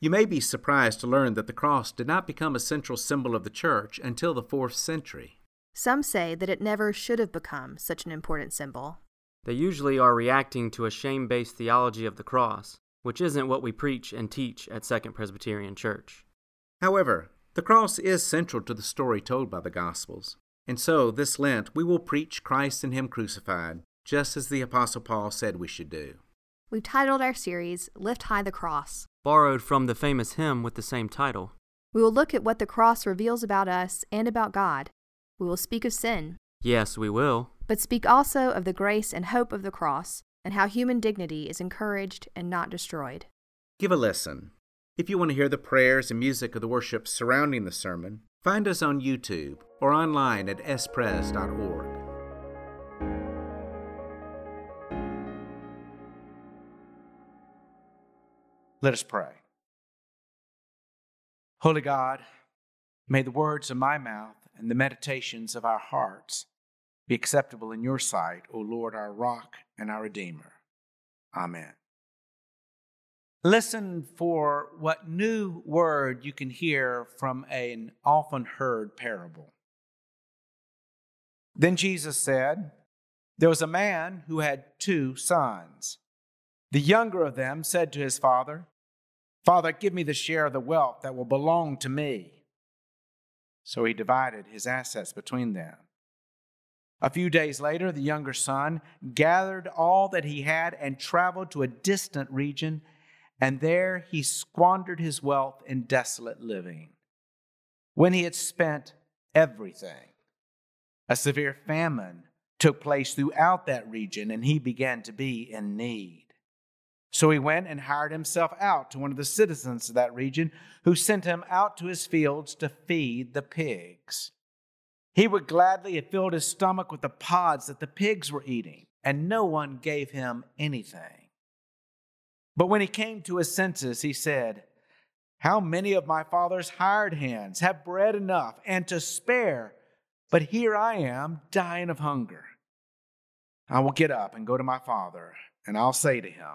You may be surprised to learn that the cross did not become a central symbol of the church until the 4th century. Some say that it never should have become such an important symbol. They usually are reacting to a shame based theology of the cross, which isn't what we preach and teach at Second Presbyterian Church. However, the cross is central to the story told by the Gospels, and so this Lent we will preach Christ and Him crucified, just as the Apostle Paul said we should do. We've titled our series Lift High the Cross. Borrowed from the famous hymn with the same title. We will look at what the cross reveals about us and about God. We will speak of sin, Yes, we will. but speak also of the grace and hope of the cross and how human dignity is encouraged and not destroyed. Give a listen. If you want to hear the prayers and music of the worship surrounding the sermon, find us on YouTube or online at spres.org. Let us pray. Holy God, may the words of my mouth and the meditations of our hearts be acceptable in your sight, O Lord, our rock and our Redeemer. Amen. Listen for what new word you can hear from an often heard parable. Then Jesus said, There was a man who had two sons. The younger of them said to his father, Father, give me the share of the wealth that will belong to me. So he divided his assets between them. A few days later, the younger son gathered all that he had and traveled to a distant region, and there he squandered his wealth in desolate living. When he had spent everything, a severe famine took place throughout that region, and he began to be in need. So he went and hired himself out to one of the citizens of that region, who sent him out to his fields to feed the pigs. He would gladly have filled his stomach with the pods that the pigs were eating, and no one gave him anything. But when he came to his senses, he said, How many of my father's hired hands have bread enough and to spare, but here I am dying of hunger. I will get up and go to my father, and I'll say to him,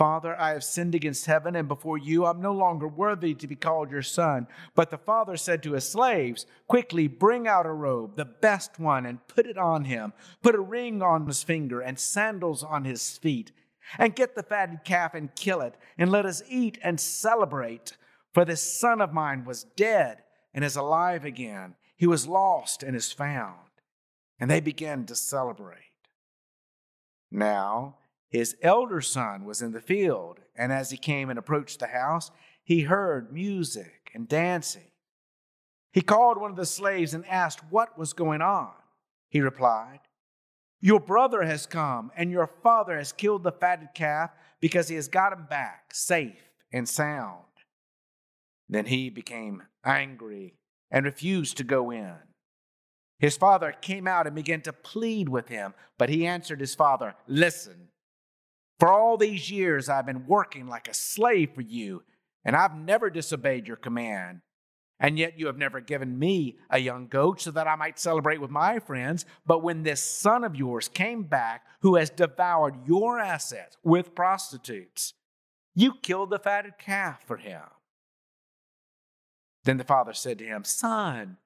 Father, I have sinned against heaven and before you. I'm no longer worthy to be called your son. But the father said to his slaves, Quickly bring out a robe, the best one, and put it on him. Put a ring on his finger and sandals on his feet. And get the fatted calf and kill it, and let us eat and celebrate. For this son of mine was dead and is alive again. He was lost and is found. And they began to celebrate. Now, his elder son was in the field, and as he came and approached the house, he heard music and dancing. He called one of the slaves and asked what was going on. He replied, Your brother has come, and your father has killed the fatted calf because he has got him back safe and sound. Then he became angry and refused to go in. His father came out and began to plead with him, but he answered his father, Listen, for all these years, I've been working like a slave for you, and I've never disobeyed your command. And yet you have never given me a young goat so that I might celebrate with my friends. But when this son of yours came back, who has devoured your assets with prostitutes, you killed the fatted calf for him. Then the father said to him, Son,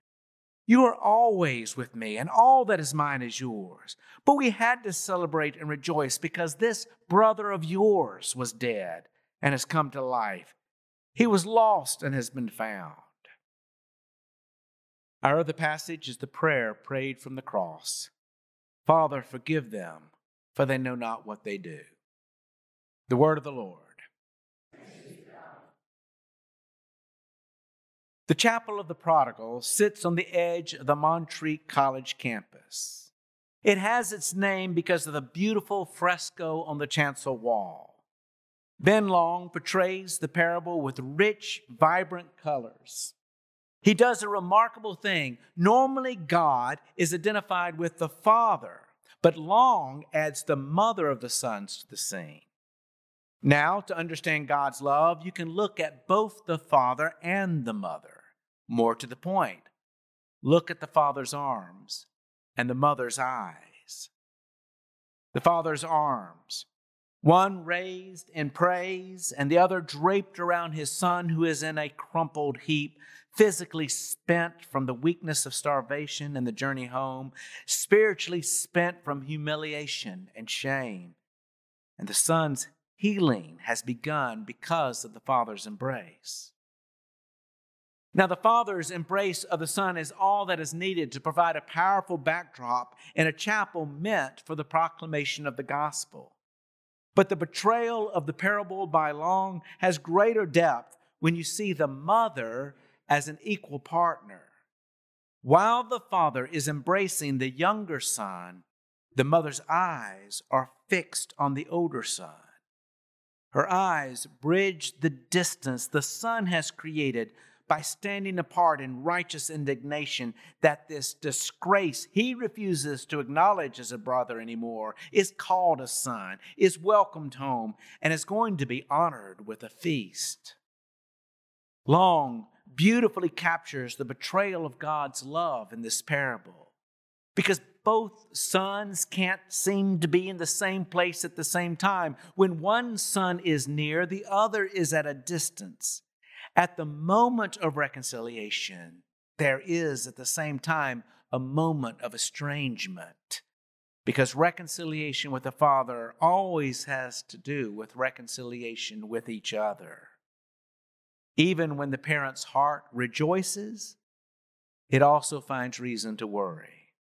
you are always with me, and all that is mine is yours. But we had to celebrate and rejoice because this brother of yours was dead and has come to life. He was lost and has been found. Our other passage is the prayer prayed from the cross Father, forgive them, for they know not what they do. The word of the Lord. The Chapel of the Prodigal sits on the edge of the Montreat College campus. It has its name because of the beautiful fresco on the chancel wall. Ben Long portrays the parable with rich, vibrant colors. He does a remarkable thing. Normally, God is identified with the Father, but Long adds the mother of the sons to the scene. Now, to understand God's love, you can look at both the Father and the mother. More to the point, look at the Father's arms and the mother's eyes. The Father's arms, one raised in praise, and the other draped around his Son, who is in a crumpled heap, physically spent from the weakness of starvation and the journey home, spiritually spent from humiliation and shame. And the Son's healing has begun because of the Father's embrace. Now, the Father's embrace of the Son is all that is needed to provide a powerful backdrop in a chapel meant for the proclamation of the gospel. But the betrayal of the parable by Long has greater depth when you see the mother as an equal partner. While the father is embracing the younger son, the mother's eyes are fixed on the older son. Her eyes bridge the distance the son has created by standing apart in righteous indignation that this disgrace he refuses to acknowledge as a brother anymore is called a son, is welcomed home, and is going to be honored with a feast. Long beautifully captures the betrayal of God's love in this parable because both sons can't seem to be in the same place at the same time. When one son is near, the other is at a distance. At the moment of reconciliation, there is at the same time a moment of estrangement because reconciliation with the Father always has to do with reconciliation with each other. Even when the parent's heart rejoices, it also finds reason to worry.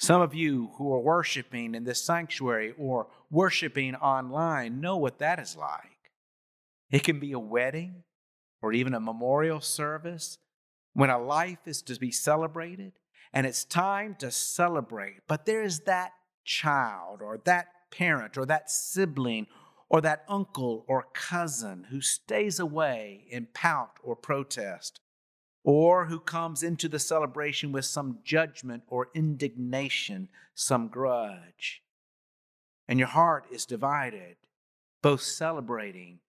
Some of you who are worshiping in this sanctuary or worshiping online know what that is like. It can be a wedding or even a memorial service when a life is to be celebrated and it's time to celebrate, but there is that child or that parent or that sibling or that uncle or cousin who stays away in pout or protest, or who comes into the celebration with some judgment or indignation, some grudge. And your heart is divided, both celebrating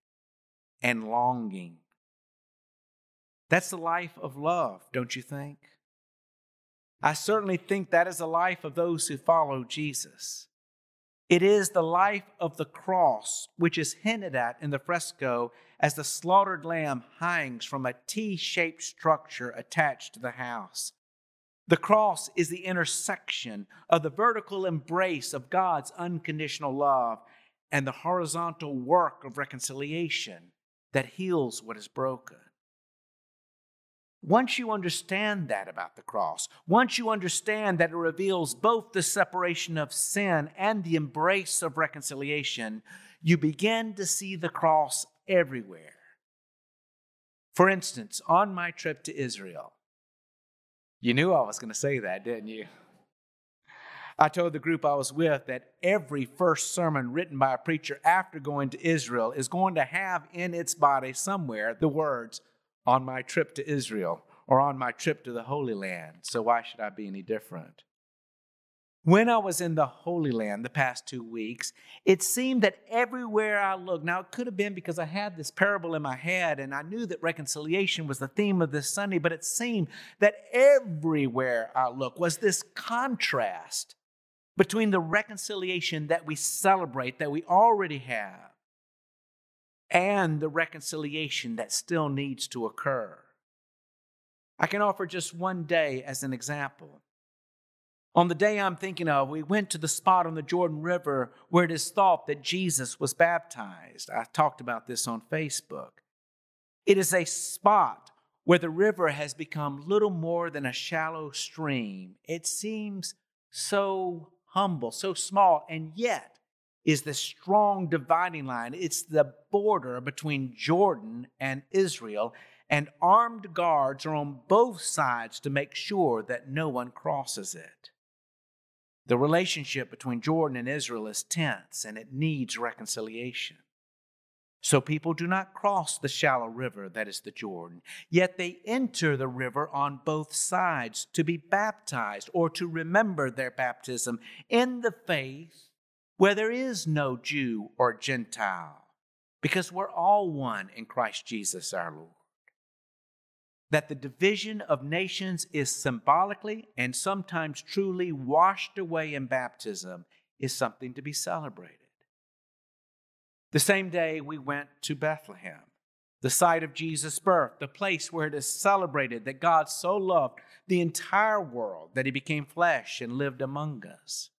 and longing. That's the life of love, don't you think? I certainly think that is the life of those who follow Jesus. It is the life of the cross, which is hinted at in the fresco as the slaughtered lamb hangs from a T shaped structure attached to the house. The cross is the intersection of the vertical embrace of God's unconditional love and the horizontal work of reconciliation that heals what is broken. Once you understand that about the cross, once you understand that it reveals both the separation of sin and the embrace of reconciliation, you begin to see the cross everywhere. For instance, on my trip to Israel, you knew I was going to say that, didn't you? I told the group I was with that every first sermon written by a preacher after going to Israel is going to have in its body somewhere the words, on my trip to Israel or on my trip to the Holy Land, so why should I be any different? When I was in the Holy Land the past two weeks, it seemed that everywhere I looked, now it could have been because I had this parable in my head and I knew that reconciliation was the theme of this Sunday, but it seemed that everywhere I looked was this contrast between the reconciliation that we celebrate, that we already have, and the reconciliation that still needs to occur. I can offer just one day as an example. On the day I'm thinking of, we went to the spot on the Jordan River where it is thought that Jesus was baptized. I talked about this on Facebook. It is a spot where the river has become little more than a shallow stream. It seems so humble, so small, and yet is the strong dividing line. It's the border between Jordan and Israel, and armed guards are on both sides to make sure that no one crosses it. The relationship between Jordan and Israel is tense and it needs reconciliation. So people do not cross the shallow river that is the Jordan, yet they enter the river on both sides to be baptized or to remember their baptism in the faith where there is no Jew or Gentile, because we're all one in Christ Jesus our Lord. That the division of nations is symbolically and sometimes truly washed away in baptism is something to be celebrated. The same day we went to Bethlehem, the site of Jesus' birth, the place where it is celebrated that God so loved the entire world that he became flesh and lived among us.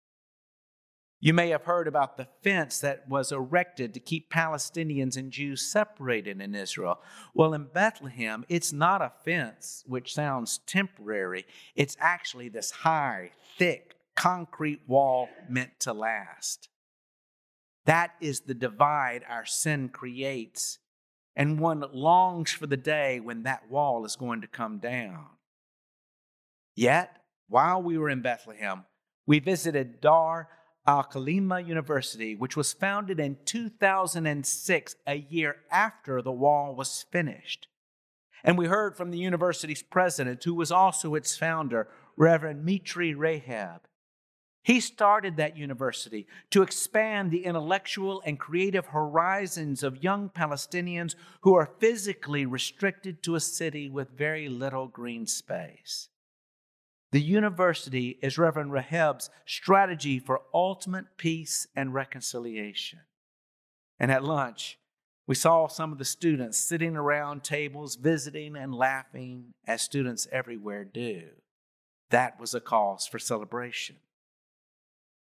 You may have heard about the fence that was erected to keep Palestinians and Jews separated in Israel. Well, in Bethlehem, it's not a fence, which sounds temporary. It's actually this high, thick, concrete wall meant to last. That is the divide our sin creates. And one longs for the day when that wall is going to come down. Yet, while we were in Bethlehem, we visited Dar al Kalima University, which was founded in 2006, a year after the wall was finished. And we heard from the university's president, who was also its founder, Reverend Mitri Raheb. He started that university to expand the intellectual and creative horizons of young Palestinians who are physically restricted to a city with very little green space. The university is Reverend Raheb's strategy for ultimate peace and reconciliation. And at lunch, we saw some of the students sitting around tables, visiting and laughing, as students everywhere do. That was a cause for celebration.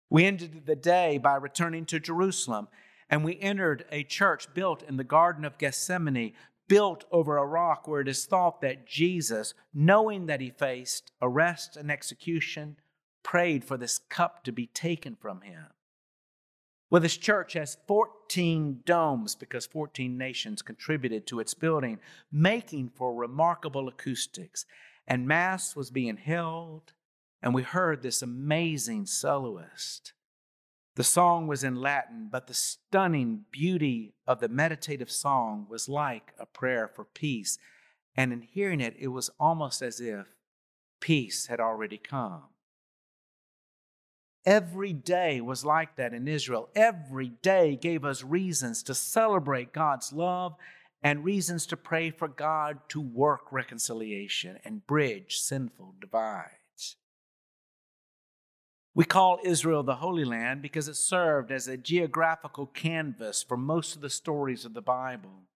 We ended the day by returning to Jerusalem, and we entered a church built in the Garden of Gethsemane, built over a rock where it is thought that Jesus, knowing that he faced arrest and execution, prayed for this cup to be taken from him. Well, this church has 14 domes because 14 nations contributed to its building, making for remarkable acoustics. And Mass was being held and we heard this amazing soloist. The song was in Latin, but the stunning beauty of the meditative song was like a prayer for peace. And in hearing it, it was almost as if peace had already come. Every day was like that in Israel. Every day gave us reasons to celebrate God's love and reasons to pray for God to work reconciliation and bridge sinful divides. We call Israel the Holy Land because it served as a geographical canvas for most of the stories of the Bible.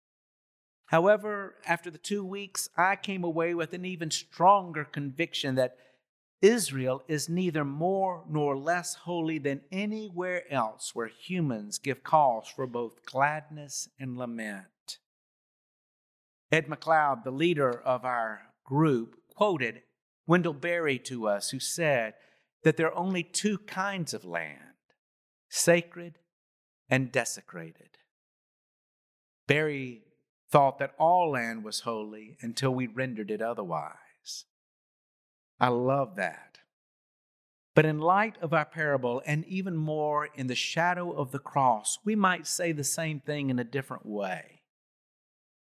However, after the two weeks, I came away with an even stronger conviction that Israel is neither more nor less holy than anywhere else where humans give cause for both gladness and lament. Ed McLeod, the leader of our group, quoted Wendell Berry to us, who said, that there are only two kinds of land sacred and desecrated. Berry thought that all land was holy until we rendered it otherwise. I love that. But in light of our parable, and even more in the shadow of the cross, we might say the same thing in a different way.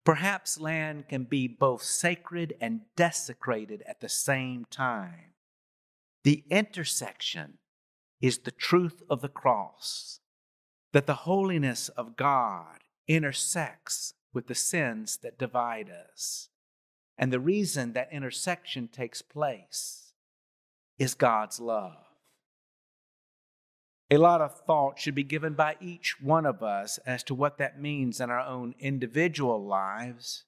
Perhaps land can be both sacred and desecrated at the same time. The intersection is the truth of the cross, that the holiness of God intersects with the sins that divide us. And the reason that intersection takes place is God's love. A lot of thought should be given by each one of us as to what that means in our own individual lives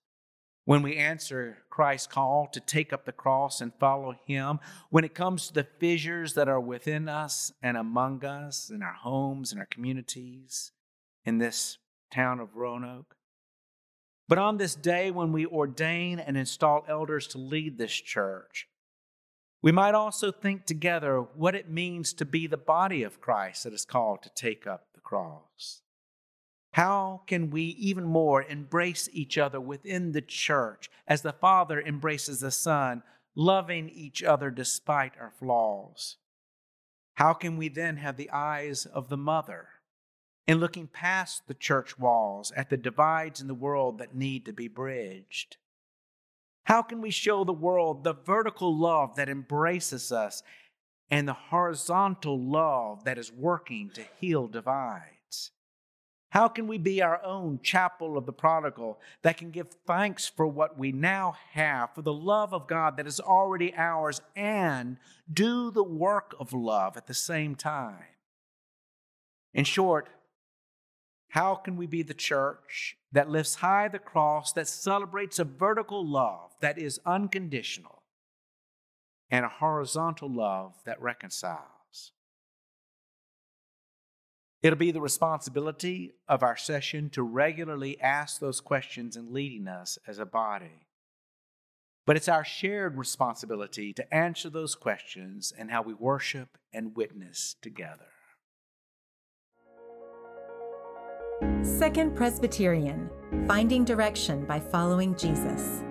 when we answer Christ's call to take up the cross and follow Him, when it comes to the fissures that are within us and among us, in our homes, in our communities, in this town of Roanoke. But on this day, when we ordain and install elders to lead this church, we might also think together what it means to be the body of Christ that is called to take up the cross. How can we even more embrace each other within the church as the Father embraces the Son, loving each other despite our flaws? How can we then have the eyes of the mother in looking past the church walls at the divides in the world that need to be bridged? How can we show the world the vertical love that embraces us and the horizontal love that is working to heal divides? How can we be our own chapel of the prodigal that can give thanks for what we now have, for the love of God that is already ours, and do the work of love at the same time? In short, how can we be the church that lifts high the cross, that celebrates a vertical love that is unconditional, and a horizontal love that reconciles? It'll be the responsibility of our session to regularly ask those questions in leading us as a body. But it's our shared responsibility to answer those questions and how we worship and witness together. Second Presbyterian Finding Direction by Following Jesus.